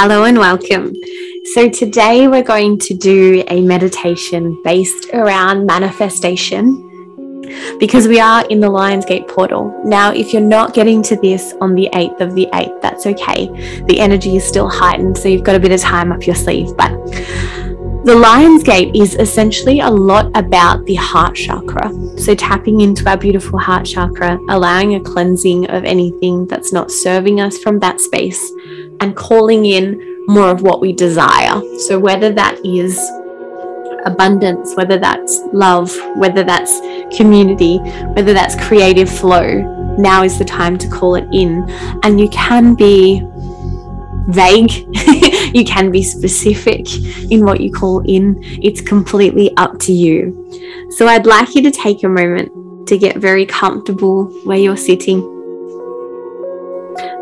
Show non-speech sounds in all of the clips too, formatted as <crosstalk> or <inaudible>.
Hello and welcome. So, today we're going to do a meditation based around manifestation because we are in the Lionsgate portal. Now, if you're not getting to this on the 8th of the 8th, that's okay. The energy is still heightened, so you've got a bit of time up your sleeve. But the Lionsgate is essentially a lot about the heart chakra. So, tapping into our beautiful heart chakra, allowing a cleansing of anything that's not serving us from that space and calling in more of what we desire. So, whether that is abundance, whether that's love, whether that's community, whether that's creative flow, now is the time to call it in. And you can be vague, <laughs> you can be specific in what you call in. It's completely up to you. So, I'd like you to take a moment to get very comfortable where you're sitting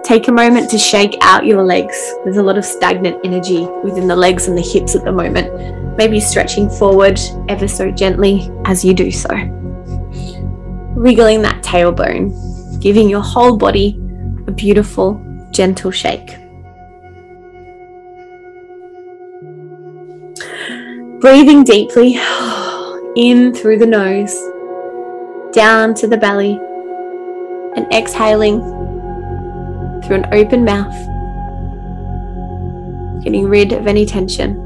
Take a moment to shake out your legs. There's a lot of stagnant energy within the legs and the hips at the moment. Maybe stretching forward ever so gently as you do so. Wriggling that tailbone, giving your whole body a beautiful, gentle shake. Breathing deeply <sighs> in through the nose, down to the belly, and exhaling through an open mouth, getting rid of any tension.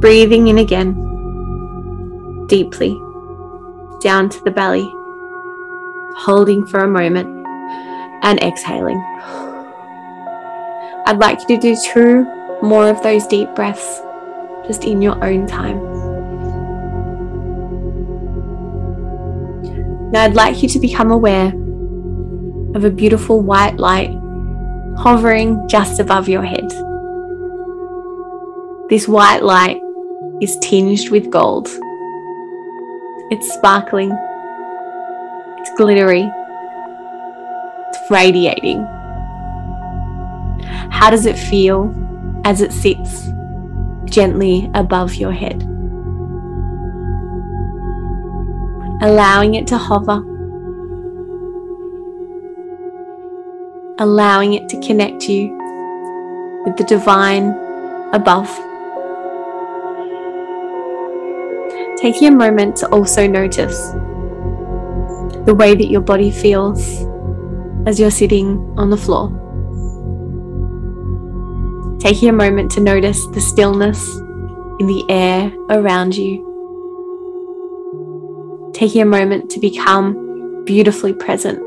Breathing in again, deeply, down to the belly, holding for a moment, and exhaling. I'd like you to do two more of those deep breaths just in your own time. Now, I'd like you to become aware of a beautiful white light hovering just above your head. This white light is tinged with gold. It's sparkling, it's glittery, it's radiating. How does it feel as it sits gently above your head? Allowing it to hover allowing it to connect you with the divine above. Taking a moment to also notice the way that your body feels as you're sitting on the floor. Taking a moment to notice the stillness in the air around you. Taking a moment to become beautifully present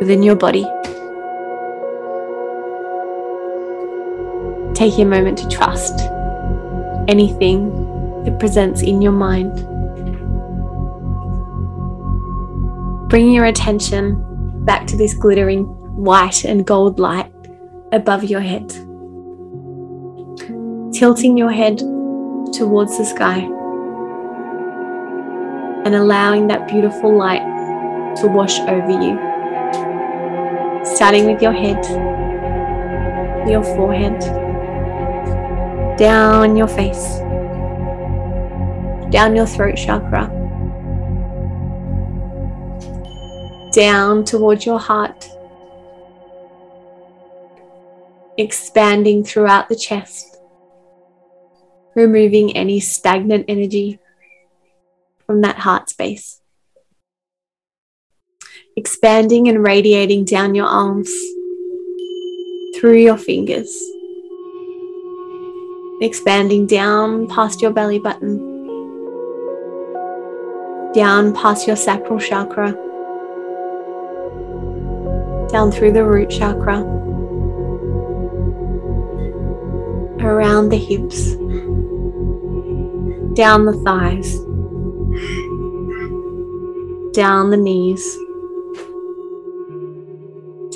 within your body. Taking a moment to trust anything that presents in your mind. Bringing your attention back to this glittering white and gold light above your head. Tilting your head towards the sky and allowing that beautiful light to wash over you. Starting with your head, your forehead, down your face, down your throat chakra, down towards your heart, expanding throughout the chest, removing any stagnant energy from that heart space. Expanding and radiating down your arms, through your fingers expanding down past your belly button, down past your sacral chakra, down through the root chakra, around the hips, down the thighs, down the knees,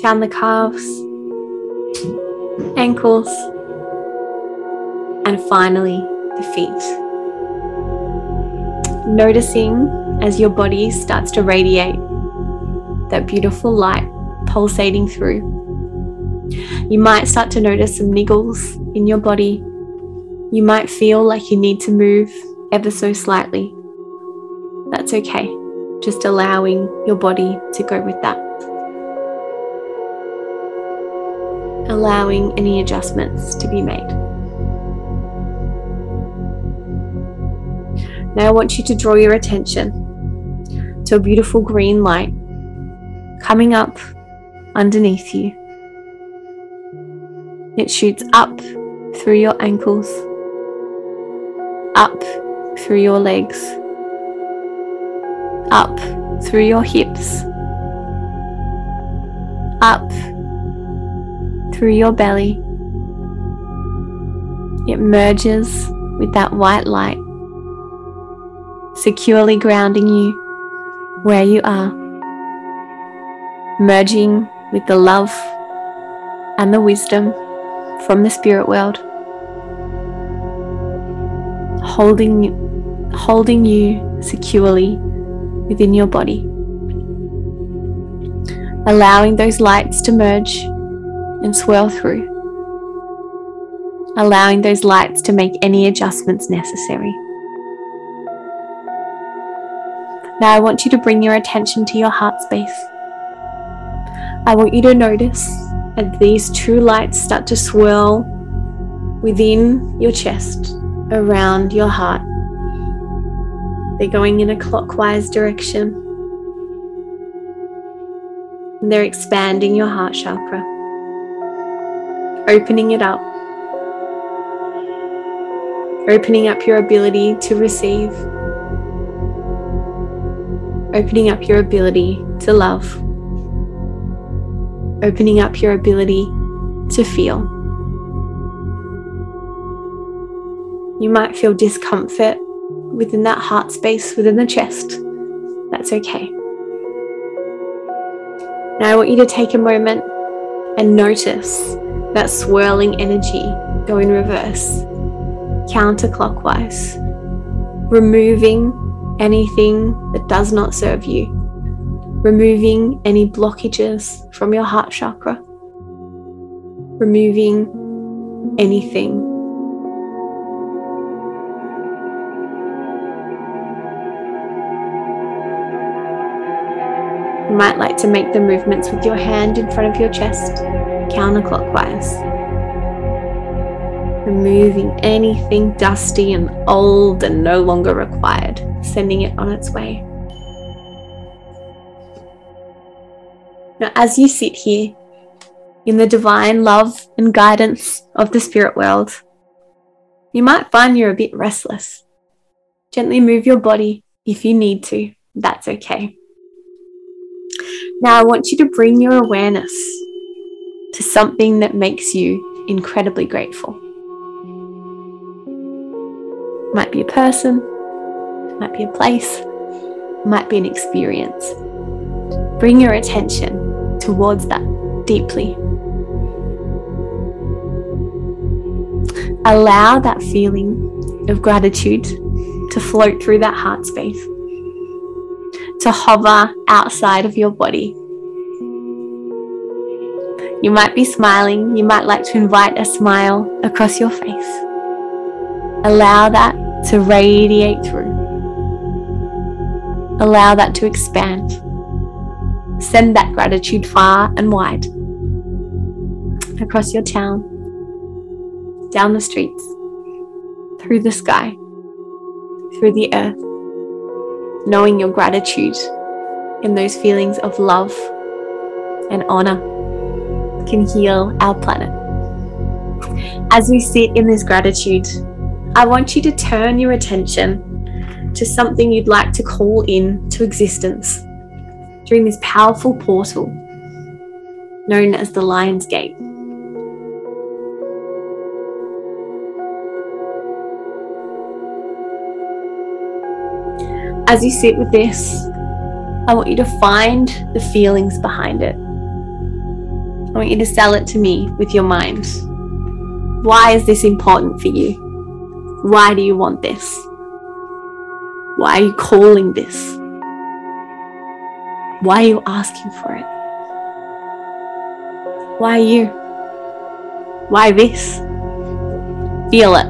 down the calves, ankles and finally the feet. Noticing as your body starts to radiate that beautiful light pulsating through. You might start to notice some niggles in your body. You might feel like you need to move ever so slightly. That's okay. Just allowing your body to go with that. allowing any adjustments to be made. Now I want you to draw your attention to a beautiful green light coming up underneath you. It shoots up through your ankles, up through your legs, up through your hips, up through your belly. It merges with that white light securely grounding you where you are, merging with the love and the wisdom from the spirit world, holding, holding you securely within your body, allowing those lights to merge and swirl through, allowing those lights to make any adjustments necessary. Now I want you to bring your attention to your heart space. I want you to notice as these two lights start to swirl within your chest, around your heart. They're going in a clockwise direction. And they're expanding your heart chakra, opening it up, opening up your ability to receive opening up your ability to love, opening up your ability to feel. You might feel discomfort within that heart space within the chest. That's okay. Now, I want you to take a moment and notice that swirling energy go in reverse, counterclockwise, removing anything that does not serve you, removing any blockages from your heart chakra, removing anything. You might like to make the movements with your hand in front of your chest, counterclockwise. Removing anything dusty and old and no longer required, sending it on its way. Now, as you sit here in the divine love and guidance of the spirit world, you might find you're a bit restless. Gently move your body if you need to, that's okay. Now, I want you to bring your awareness to something that makes you incredibly grateful might be a person, might be a place, might be an experience. Bring your attention towards that deeply. Allow that feeling of gratitude to float through that heart space, to hover outside of your body. You might be smiling, you might like to invite a smile across your face. Allow that to radiate through. Allow that to expand. Send that gratitude far and wide across your town, down the streets, through the sky, through the earth, knowing your gratitude and those feelings of love and honor can heal our planet. As we sit in this gratitude, I want you to turn your attention to something you'd like to call in to existence during this powerful portal known as the Lion's Gate. As you sit with this, I want you to find the feelings behind it. I want you to sell it to me with your mind. Why is this important for you? Why do you want this? Why are you calling this? Why are you asking for it? Why you? Why this? Feel it.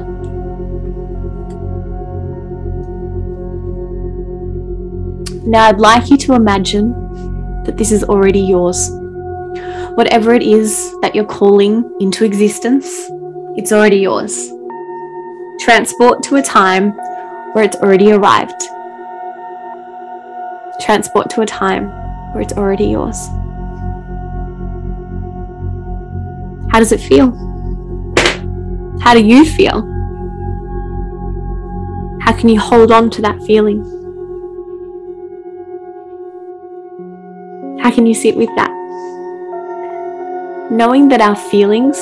Now, I'd like you to imagine that this is already yours. Whatever it is that you're calling into existence, it's already yours. Transport to a time where it's already arrived. Transport to a time where it's already yours. How does it feel? How do you feel? How can you hold on to that feeling? How can you sit with that? Knowing that our feelings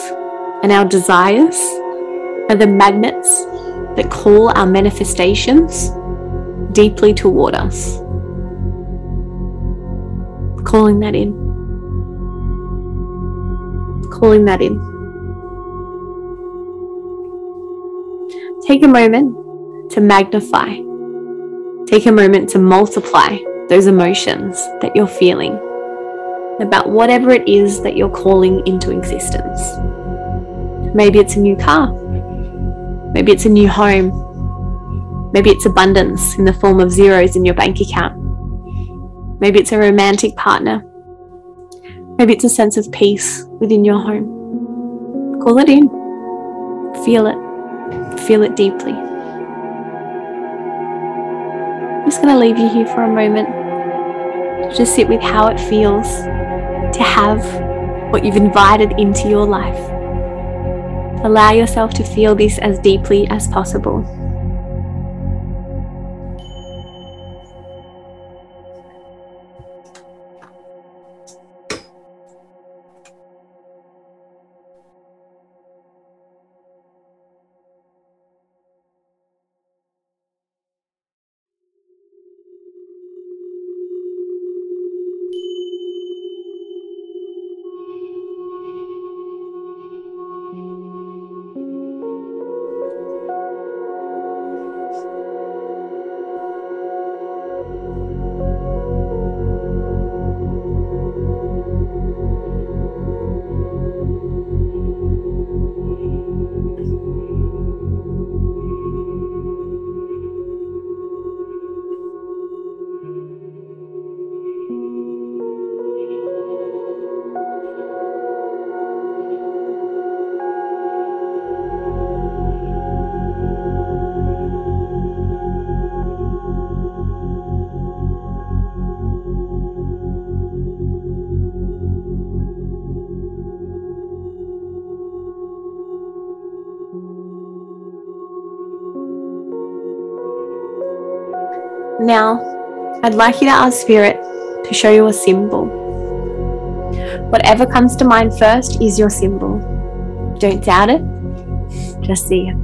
and our desires are the magnets that call our manifestations deeply toward us. Calling that in. Calling that in. Take a moment to magnify. Take a moment to multiply those emotions that you're feeling about whatever it is that you're calling into existence. Maybe it's a new car. Maybe it's a new home. Maybe it's abundance in the form of zeros in your bank account. Maybe it's a romantic partner. Maybe it's a sense of peace within your home. Call it in. Feel it. Feel it deeply. I'm just going to leave you here for a moment. To just sit with how it feels to have what you've invited into your life. Allow yourself to feel this as deeply as possible. Now, I'd like you to ask Spirit to show you a symbol. Whatever comes to mind first is your symbol. Don't doubt it, just see it.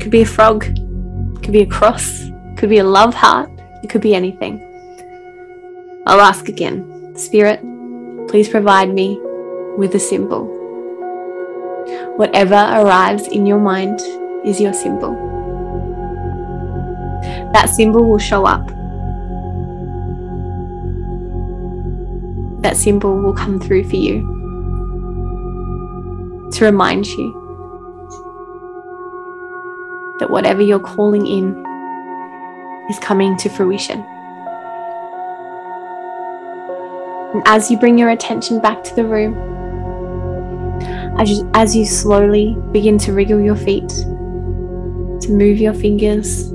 Could be a frog, could be a cross, could be a love heart, it could be anything. I'll ask again Spirit, please provide me with a symbol. Whatever arrives in your mind is your symbol that symbol will show up. That symbol will come through for you to remind you that whatever you're calling in is coming to fruition. And as you bring your attention back to the room, as you, as you slowly begin to wriggle your feet, to move your fingers,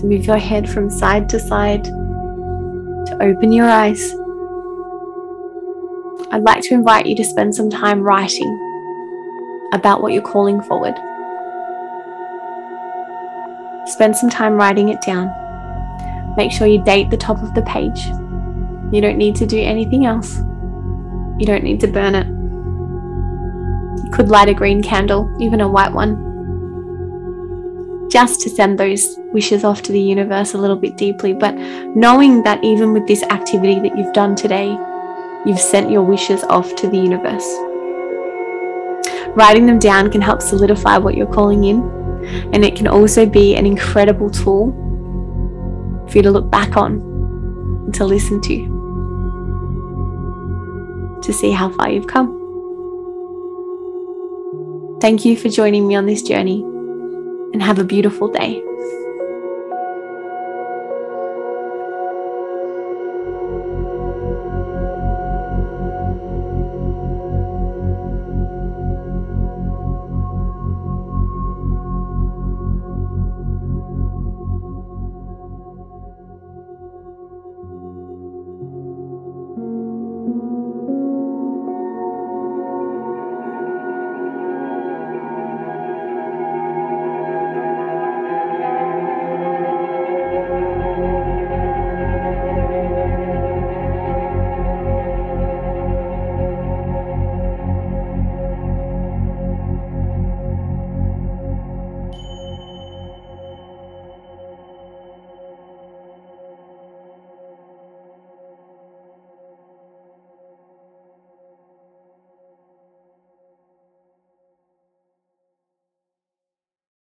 to move your head from side to side, to open your eyes. I'd like to invite you to spend some time writing about what you're calling forward. Spend some time writing it down. Make sure you date the top of the page. You don't need to do anything else. You don't need to burn it. You could light a green candle, even a white one, just to send those wishes off to the universe a little bit deeply. But knowing that even with this activity that you've done today, you've sent your wishes off to the universe. Writing them down can help solidify what you're calling in, and it can also be an incredible tool for you to look back on and to listen to to see how far you've come. Thank you for joining me on this journey and have a beautiful day.